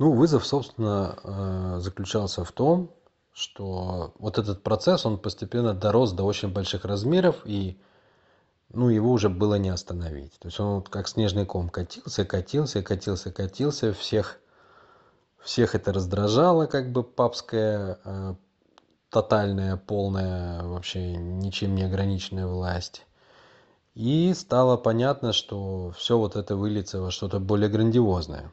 Ну, вызов, собственно, э, заключался в том, что вот этот процесс, он постепенно дорос до очень больших размеров, и ну, его уже было не остановить. То есть он вот как снежный ком катился, катился, катился, катился. Всех, всех это раздражало, как бы папская э, тотальная, полная, вообще ничем не ограниченная власть. И стало понятно, что все вот это выльется во что-то более грандиозное.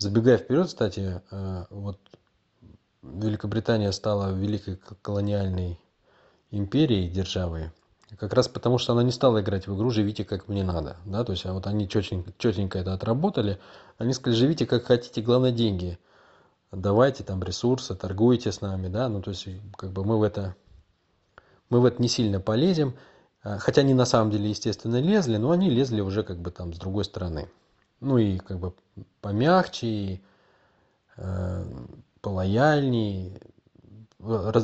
Забегая вперед, кстати, э, вот Великобритания стала великой колониальной империей, державой, как раз потому, что она не стала играть в игру «живите как мне надо». Да? То есть а вот они четенько, четенько это отработали. Они сказали «живите как хотите, главное деньги. Давайте там ресурсы, торгуйте с нами». Да? Ну, то есть как бы мы в это, мы в это не сильно полезем. А, хотя они на самом деле, естественно, лезли, но они лезли уже как бы там с другой стороны. Ну и как бы помягче, и э, полояльнее,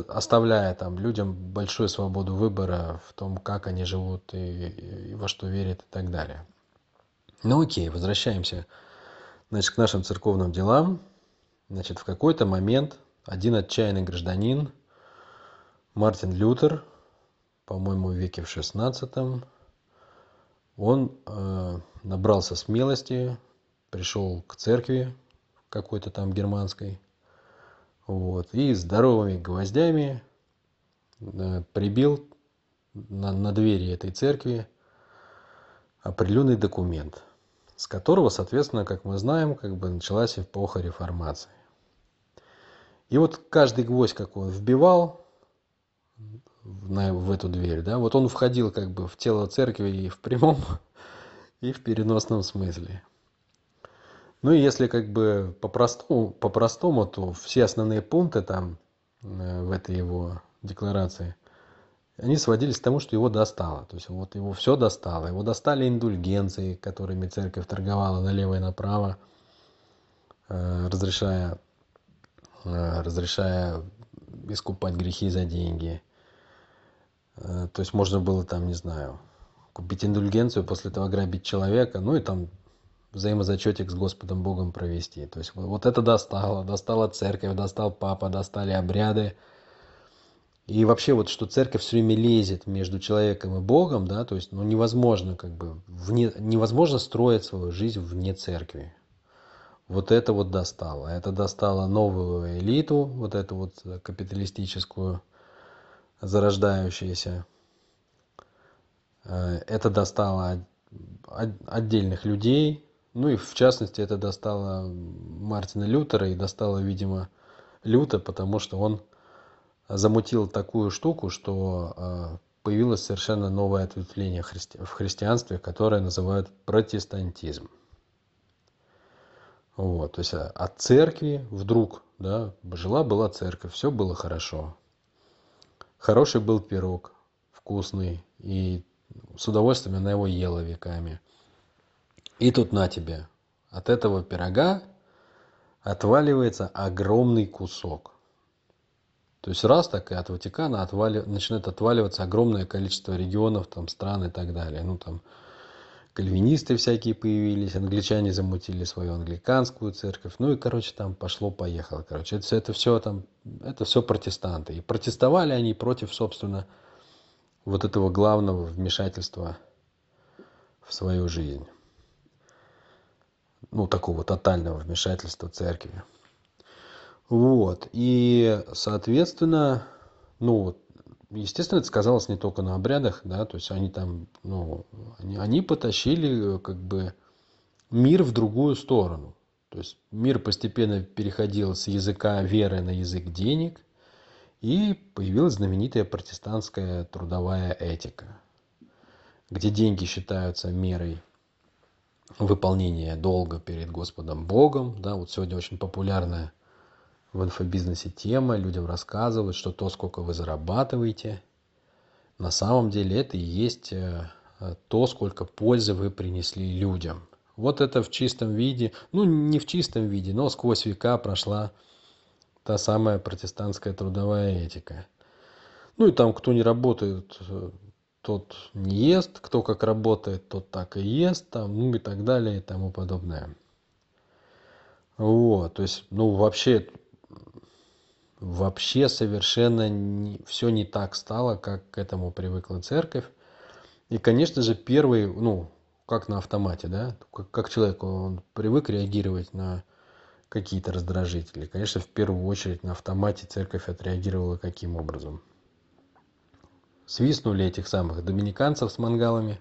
оставляя там людям большую свободу выбора в том, как они живут и, и во что верят и так далее. Ну окей, возвращаемся значит, к нашим церковным делам. Значит, в какой-то момент один отчаянный гражданин, Мартин Лютер, по-моему, в веке в шестнадцатом, он э, набрался смелости, пришел к церкви какой-то там германской, вот, и здоровыми гвоздями э, прибил на, на двери этой церкви определенный документ, с которого, соответственно, как мы знаем, как бы началась эпоха реформации. И вот каждый гвоздь, как он вбивал в, в эту дверь, да, вот он входил как бы в тело церкви и в прямом, и в переносном смысле. Ну и если как бы по-простому, по-простому, то все основные пункты там э, в этой его декларации, они сводились к тому, что его достало. То есть вот его все достало. Его достали индульгенции, которыми церковь торговала налево и направо, э, разрешая, э, разрешая искупать грехи за деньги. То есть можно было там, не знаю, купить индульгенцию, после этого грабить человека, ну и там взаимозачетик с Господом Богом провести. То есть вот это достало, достала церковь, достал папа, достали обряды. И вообще вот, что церковь все время лезет между человеком и Богом, да, то есть ну, невозможно как бы, вне, невозможно строить свою жизнь вне церкви. Вот это вот достало. Это достало новую элиту, вот эту вот капиталистическую, зарождающуюся. Э, это достало отдельных людей, ну и в частности это достало Мартина Лютера и достало, видимо, люто, потому что он замутил такую штуку, что а, появилось совершенно новое ответвление в христианстве, которое называют протестантизм. Вот, то есть а, от церкви вдруг, да, жила была церковь, все было хорошо. Хороший был пирог, вкусный, и с удовольствием она его ела веками – и тут на тебе. От этого пирога отваливается огромный кусок. То есть раз так и от Ватикана отвали, начинает отваливаться огромное количество регионов, там, стран и так далее. Ну, там, кальвинисты всякие появились, англичане замутили свою англиканскую церковь. Ну и, короче, там пошло-поехало. Короче, это, это все там, это все протестанты. И протестовали они против, собственно, вот этого главного вмешательства в свою жизнь ну, такого тотального вмешательства церкви. Вот. И, соответственно, ну, естественно, это сказалось не только на обрядах, да, то есть они там, ну, они, они потащили как бы мир в другую сторону. То есть мир постепенно переходил с языка веры на язык денег, и появилась знаменитая протестантская трудовая этика, где деньги считаются мерой выполнение долга перед Господом Богом. Да, вот сегодня очень популярная в инфобизнесе тема. Людям рассказывают, что то, сколько вы зарабатываете, на самом деле это и есть э, то, сколько пользы вы принесли людям. Вот это в чистом виде, ну не в чистом виде, но сквозь века прошла та самая протестантская трудовая этика. Ну и там, кто не работает, тот не ест, кто как работает, тот так и ест, там, ну и так далее и тому подобное. Вот, то есть, ну, вообще, вообще совершенно не, все не так стало, как к этому привыкла церковь. И, конечно же, первый, ну, как на автомате, да, как, как человек, он привык реагировать на какие-то раздражители. Конечно, в первую очередь на автомате церковь отреагировала каким образом? Свистнули этих самых доминиканцев с мангалами.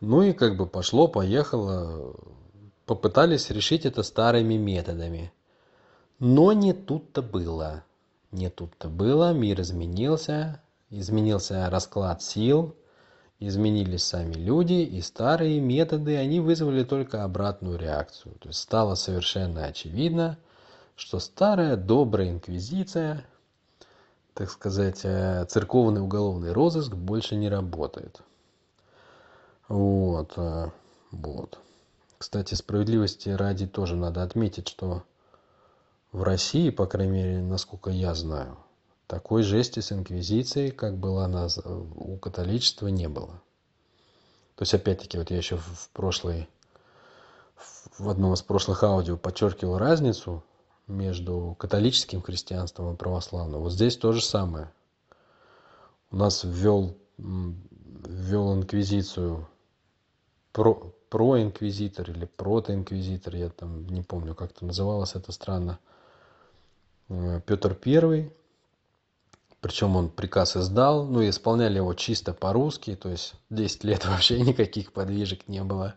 Ну и как бы пошло, поехало. Попытались решить это старыми методами. Но не тут-то было. Не тут-то было. Мир изменился. Изменился расклад сил. Изменились сами люди. И старые методы, они вызвали только обратную реакцию. То есть стало совершенно очевидно, что старая добрая инквизиция, так сказать, э, церковный уголовный розыск больше не работает. Вот, э, вот. Кстати, справедливости ради тоже надо отметить, что в России, по крайней мере, насколько я знаю, такой жести с инквизицией, как была на, у католичества, не было. То есть, опять-таки, вот я еще в прошлой, в одном из прошлых аудио подчеркивал разницу между католическим христианством и православным. Вот здесь то же самое. У нас ввел, ввел инквизицию про, проинквизитор или протоинквизитор, я там не помню, как это называлось, это странно. Э, Петр Первый, причем он приказ издал, ну и исполняли его чисто по-русски, то есть 10 лет вообще никаких подвижек не было.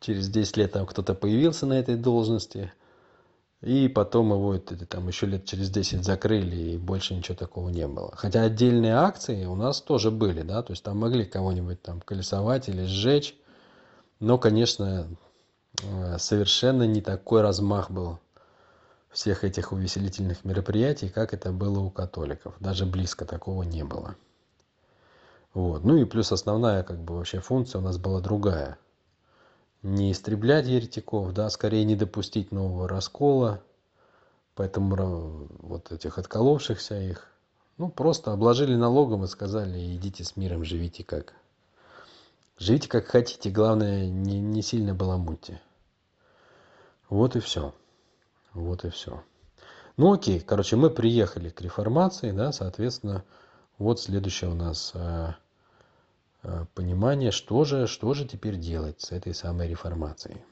Через 10 лет там кто-то появился на этой должности, и потом его это, там еще лет через 10 закрыли, и больше ничего такого не было. Хотя отдельные акции у нас тоже были, да, то есть там могли кого-нибудь там колесовать или сжечь, но, конечно, э, совершенно не такой размах был всех этих увеселительных мероприятий, как это было у католиков. Даже близко такого не было. Вот. Ну и плюс основная как бы вообще функция у нас была другая. Не истреблять еретиков, да, скорее не допустить нового раскола, поэтому вот этих отколовшихся их, ну просто обложили налогом и сказали, идите с миром, живите как Живите как хотите, главное, не, не сильно баламутьте. Вот и все. Вот и все. Ну окей, короче, мы приехали к реформации, да, соответственно, вот следующее у нас э, э, понимание, что же, что же теперь делать с этой самой реформацией.